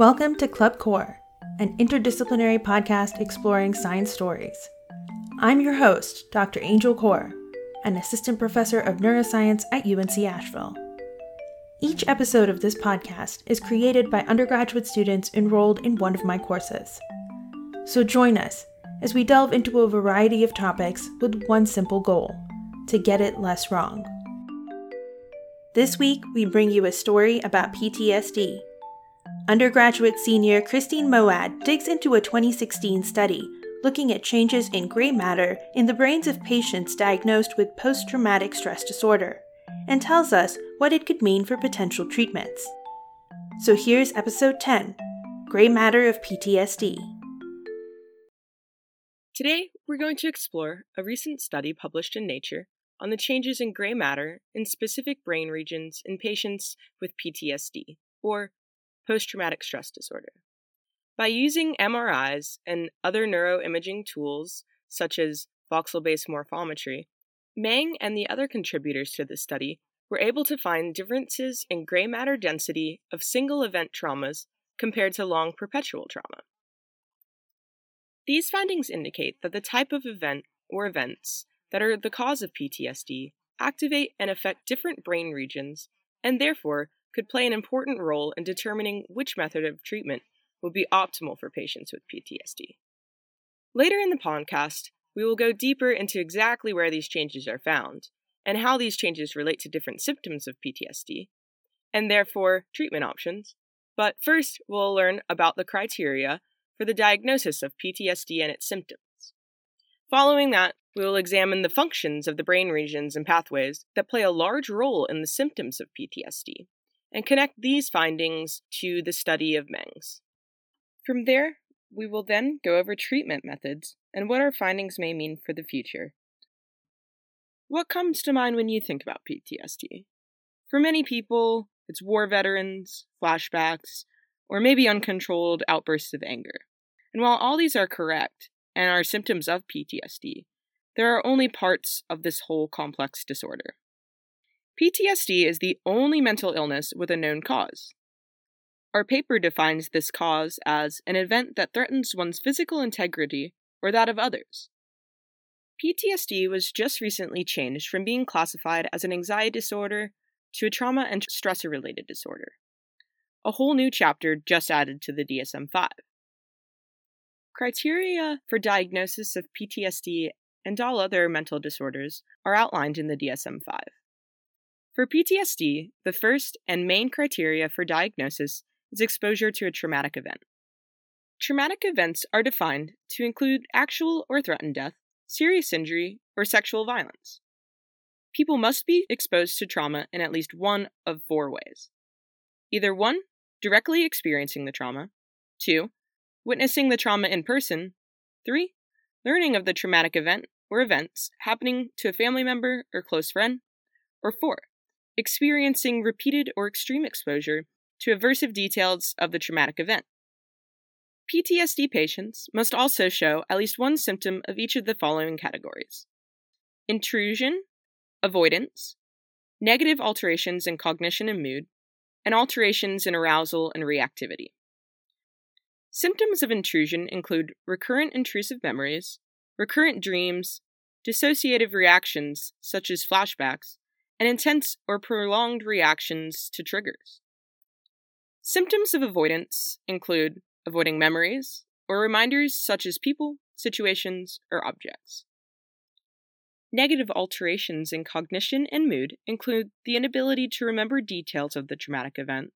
Welcome to Club Core, an interdisciplinary podcast exploring science stories. I'm your host, Dr. Angel Core, an assistant professor of neuroscience at UNC Asheville. Each episode of this podcast is created by undergraduate students enrolled in one of my courses. So join us as we delve into a variety of topics with one simple goal to get it less wrong. This week, we bring you a story about PTSD Undergraduate senior Christine Moad digs into a 2016 study looking at changes in gray matter in the brains of patients diagnosed with post traumatic stress disorder and tells us what it could mean for potential treatments. So here's episode 10 Gray Matter of PTSD. Today, we're going to explore a recent study published in Nature on the changes in gray matter in specific brain regions in patients with PTSD, or post traumatic stress disorder. By using MRIs and other neuroimaging tools, such as voxel based morphometry, Meng and the other contributors to this study were able to find differences in gray matter density of single event traumas compared to long perpetual trauma. These findings indicate that the type of event or events that are the cause of PTSD activate and affect different brain regions and therefore could play an important role in determining which method of treatment would be optimal for patients with PTSD. Later in the podcast, we will go deeper into exactly where these changes are found and how these changes relate to different symptoms of PTSD, and therefore treatment options. But first, we'll learn about the criteria for the diagnosis of PTSD and its symptoms. Following that, we will examine the functions of the brain regions and pathways that play a large role in the symptoms of PTSD and connect these findings to the study of Meng's. From there, we will then go over treatment methods and what our findings may mean for the future. What comes to mind when you think about PTSD? For many people, it's war veterans, flashbacks, or maybe uncontrolled outbursts of anger. And while all these are correct and are symptoms of PTSD, there are only parts of this whole complex disorder. PTSD is the only mental illness with a known cause. Our paper defines this cause as an event that threatens one's physical integrity or that of others. PTSD was just recently changed from being classified as an anxiety disorder to a trauma and stressor related disorder. A whole new chapter just added to the DSM 5. Criteria for diagnosis of PTSD and all other mental disorders are outlined in the DSM 5. For PTSD, the first and main criteria for diagnosis is exposure to a traumatic event. Traumatic events are defined to include actual or threatened death, serious injury, or sexual violence. People must be exposed to trauma in at least one of four ways. Either 1. Directly experiencing the trauma, 2. Witnessing the trauma in person, 3. Learning of the traumatic event or events happening to a family member or close friend, or 4 experiencing repeated or extreme exposure to aversive details of the traumatic event. PTSD patients must also show at least one symptom of each of the following categories intrusion, avoidance, negative alterations in cognition and mood, and alterations in arousal and reactivity. Symptoms of intrusion include recurrent intrusive memories, recurrent dreams, dissociative reactions such as flashbacks, and intense or prolonged reactions to triggers. Symptoms of avoidance include avoiding memories or reminders such as people, situations, or objects. Negative alterations in cognition and mood include the inability to remember details of the traumatic event,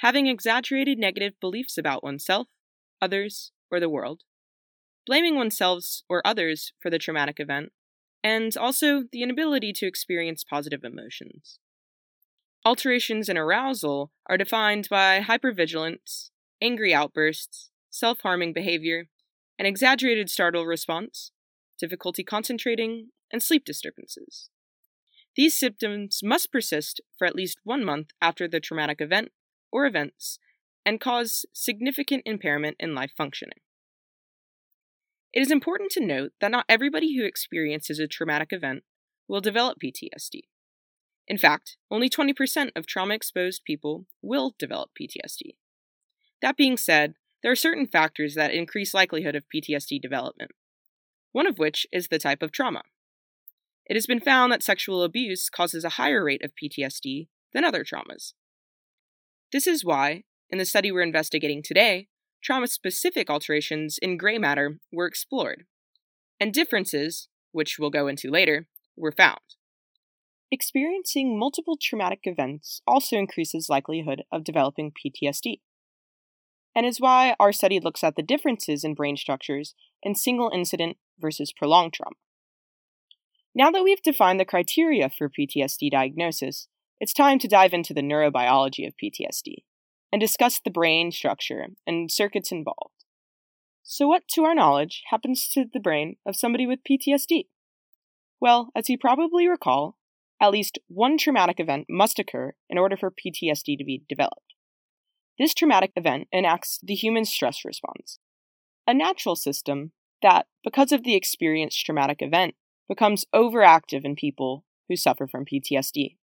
having exaggerated negative beliefs about oneself, others, or the world, blaming oneself or others for the traumatic event, and also the inability to experience positive emotions. Alterations in arousal are defined by hypervigilance, angry outbursts, self harming behavior, an exaggerated startle response, difficulty concentrating, and sleep disturbances. These symptoms must persist for at least one month after the traumatic event or events and cause significant impairment in life functioning. It is important to note that not everybody who experiences a traumatic event will develop PTSD. In fact, only 20% of trauma exposed people will develop PTSD. That being said, there are certain factors that increase likelihood of PTSD development, one of which is the type of trauma. It has been found that sexual abuse causes a higher rate of PTSD than other traumas. This is why, in the study we're investigating today, trauma specific alterations in gray matter were explored, and differences, which we'll go into later, were found. Experiencing multiple traumatic events also increases likelihood of developing PTSD, and is why our study looks at the differences in brain structures in single incident versus prolonged trauma. Now that we've defined the criteria for PTSD diagnosis, it's time to dive into the neurobiology of PTSD and discuss the brain structure and circuits involved. So, what, to our knowledge, happens to the brain of somebody with PTSD? Well, as you probably recall, at least one traumatic event must occur in order for PTSD to be developed. This traumatic event enacts the human stress response, a natural system that, because of the experienced traumatic event, becomes overactive in people who suffer from PTSD.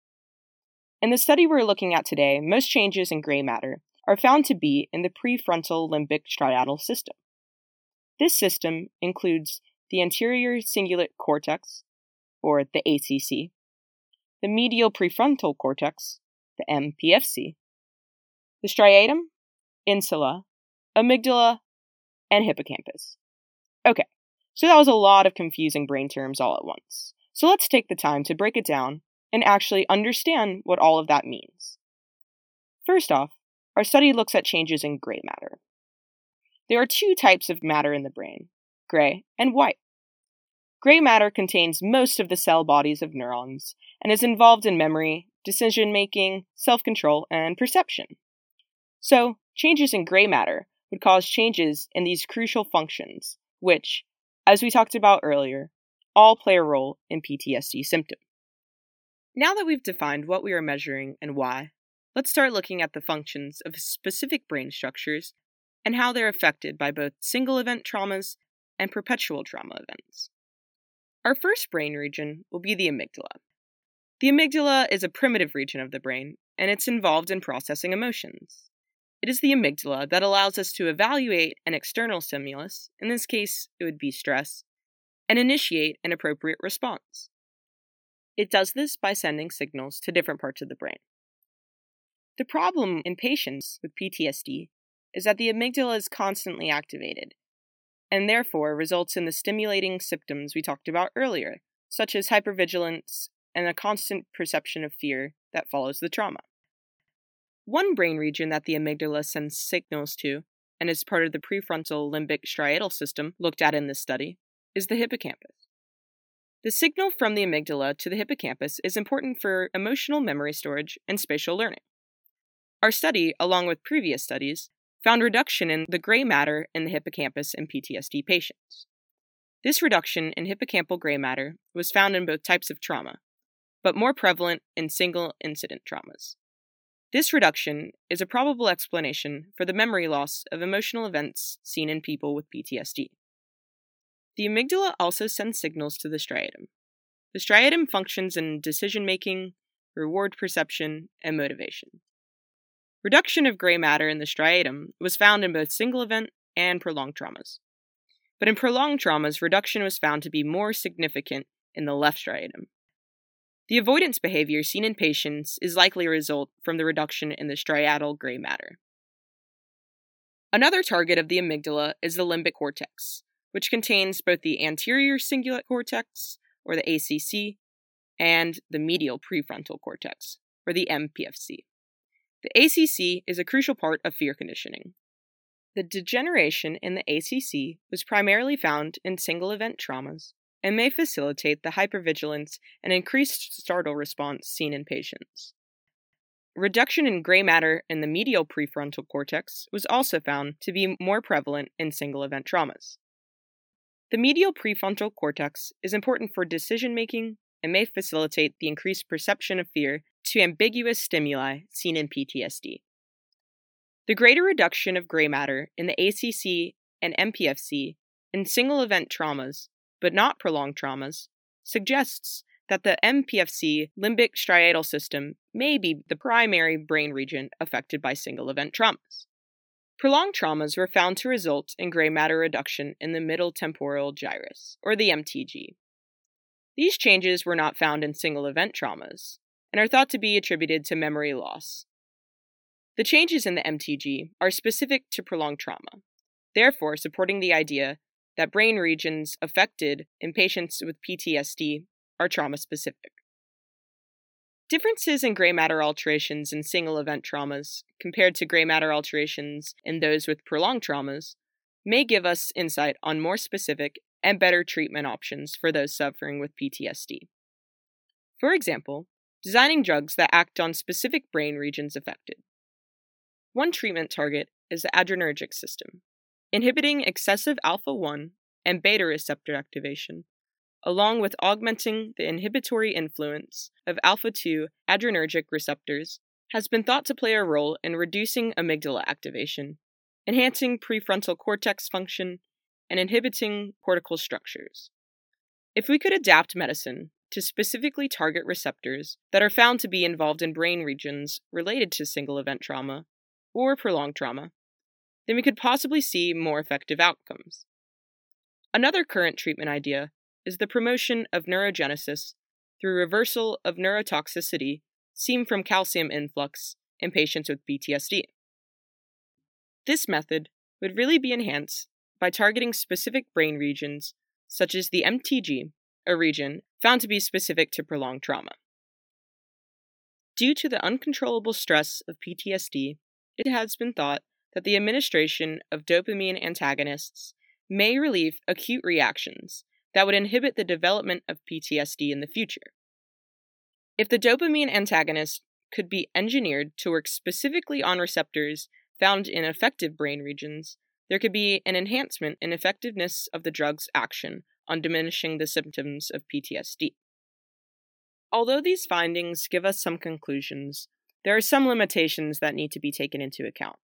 In the study we're looking at today, most changes in gray matter are found to be in the prefrontal limbic striatal system. This system includes the anterior cingulate cortex, or the ACC, the medial prefrontal cortex, the MPFC, the striatum, insula, amygdala, and hippocampus. Okay, so that was a lot of confusing brain terms all at once. So let's take the time to break it down and actually understand what all of that means. First off, our study looks at changes in gray matter. There are two types of matter in the brain gray and white. Gray matter contains most of the cell bodies of neurons and is involved in memory, decision making, self control, and perception. So, changes in gray matter would cause changes in these crucial functions, which, as we talked about earlier, all play a role in PTSD symptoms. Now that we've defined what we are measuring and why, let's start looking at the functions of specific brain structures and how they're affected by both single event traumas and perpetual trauma events. Our first brain region will be the amygdala. The amygdala is a primitive region of the brain, and it's involved in processing emotions. It is the amygdala that allows us to evaluate an external stimulus, in this case, it would be stress, and initiate an appropriate response. It does this by sending signals to different parts of the brain. The problem in patients with PTSD is that the amygdala is constantly activated, and therefore results in the stimulating symptoms we talked about earlier, such as hypervigilance and a constant perception of fear that follows the trauma. One brain region that the amygdala sends signals to, and is part of the prefrontal limbic striatal system looked at in this study, is the hippocampus. The signal from the amygdala to the hippocampus is important for emotional memory storage and spatial learning. Our study, along with previous studies, found reduction in the gray matter in the hippocampus in PTSD patients. This reduction in hippocampal gray matter was found in both types of trauma, but more prevalent in single incident traumas. This reduction is a probable explanation for the memory loss of emotional events seen in people with PTSD. The amygdala also sends signals to the striatum. The striatum functions in decision making, reward perception, and motivation. Reduction of gray matter in the striatum was found in both single event and prolonged traumas. But in prolonged traumas, reduction was found to be more significant in the left striatum. The avoidance behavior seen in patients is likely a result from the reduction in the striatal gray matter. Another target of the amygdala is the limbic cortex, which contains both the anterior cingulate cortex, or the ACC, and the medial prefrontal cortex, or the MPFC. The ACC is a crucial part of fear conditioning. The degeneration in the ACC was primarily found in single event traumas and may facilitate the hypervigilance and increased startle response seen in patients. Reduction in gray matter in the medial prefrontal cortex was also found to be more prevalent in single event traumas. The medial prefrontal cortex is important for decision making and may facilitate the increased perception of fear to ambiguous stimuli seen in PTSD. The greater reduction of gray matter in the ACC and MPFC in single event traumas, but not prolonged traumas, suggests that the MPFC limbic striatal system may be the primary brain region affected by single event traumas. Prolonged traumas were found to result in gray matter reduction in the middle temporal gyrus, or the MTG. These changes were not found in single event traumas and are thought to be attributed to memory loss. The changes in the MTG are specific to prolonged trauma, therefore, supporting the idea that brain regions affected in patients with PTSD are trauma specific. Differences in gray matter alterations in single event traumas compared to gray matter alterations in those with prolonged traumas may give us insight on more specific and better treatment options for those suffering with PTSD. For example, designing drugs that act on specific brain regions affected. One treatment target is the adrenergic system, inhibiting excessive alpha 1 and beta receptor activation along with augmenting the inhibitory influence of alpha 2 adrenergic receptors, has been thought to play a role in reducing amygdala activation, enhancing prefrontal cortex function, and inhibiting cortical structures. If we could adapt medicine to specifically target receptors that are found to be involved in brain regions related to single event trauma or prolonged trauma, then we could possibly see more effective outcomes. Another current treatment idea is the promotion of neurogenesis through reversal of neurotoxicity seen from calcium influx in patients with PTSD. This method would really be enhanced by targeting specific brain regions, such as the MTG, a region found to be specific to prolonged trauma. Due to the uncontrollable stress of PTSD, it has been thought that the administration of dopamine antagonists may relieve acute reactions that would inhibit the development of PTSD in the future. If the dopamine antagonist could be engineered to work specifically on receptors found in affected brain regions, there could be an enhancement in effectiveness of the drug's action on diminishing the symptoms of PTSD. Although these findings give us some conclusions, there are some limitations that need to be taken into account.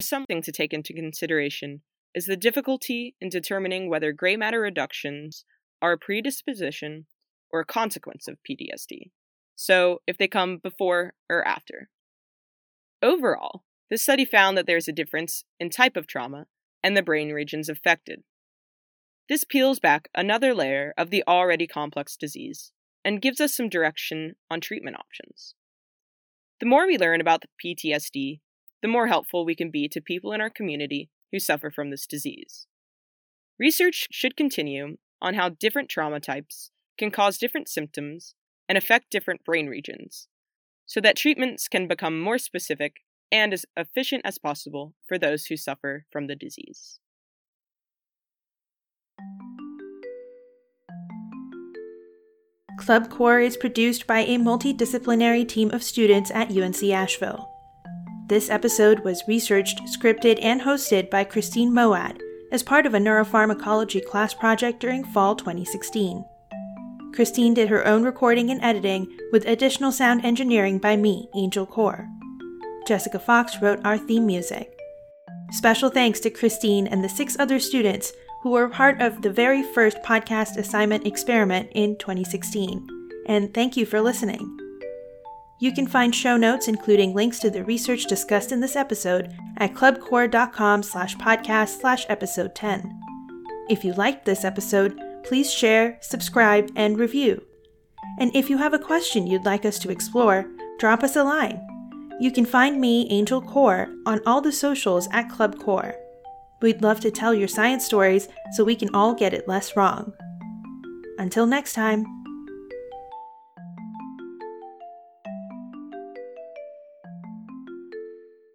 Something to take into consideration is the difficulty in determining whether gray matter reductions are a predisposition or a consequence of PTSD. So, if they come before or after. Overall, this study found that there's a difference in type of trauma and the brain regions affected. This peels back another layer of the already complex disease and gives us some direction on treatment options. The more we learn about the PTSD, the more helpful we can be to people in our community who suffer from this disease. Research should continue on how different trauma types can cause different symptoms and affect different brain regions, so that treatments can become more specific and as efficient as possible for those who suffer from the disease. Club Core is produced by a multidisciplinary team of students at UNC Asheville. This episode was researched, scripted, and hosted by Christine Moad as part of a neuropharmacology class project during fall 2016. Christine did her own recording and editing with additional sound engineering by me, Angel Core. Jessica Fox wrote our theme music. Special thanks to Christine and the six other students who were part of the very first podcast assignment experiment in 2016. And thank you for listening. You can find show notes, including links to the research discussed in this episode, at clubcore.com slash podcast slash episode 10. If you liked this episode, please share, subscribe, and review. And if you have a question you'd like us to explore, drop us a line. You can find me, Angel Core, on all the socials at Club Core. We'd love to tell your science stories so we can all get it less wrong. Until next time.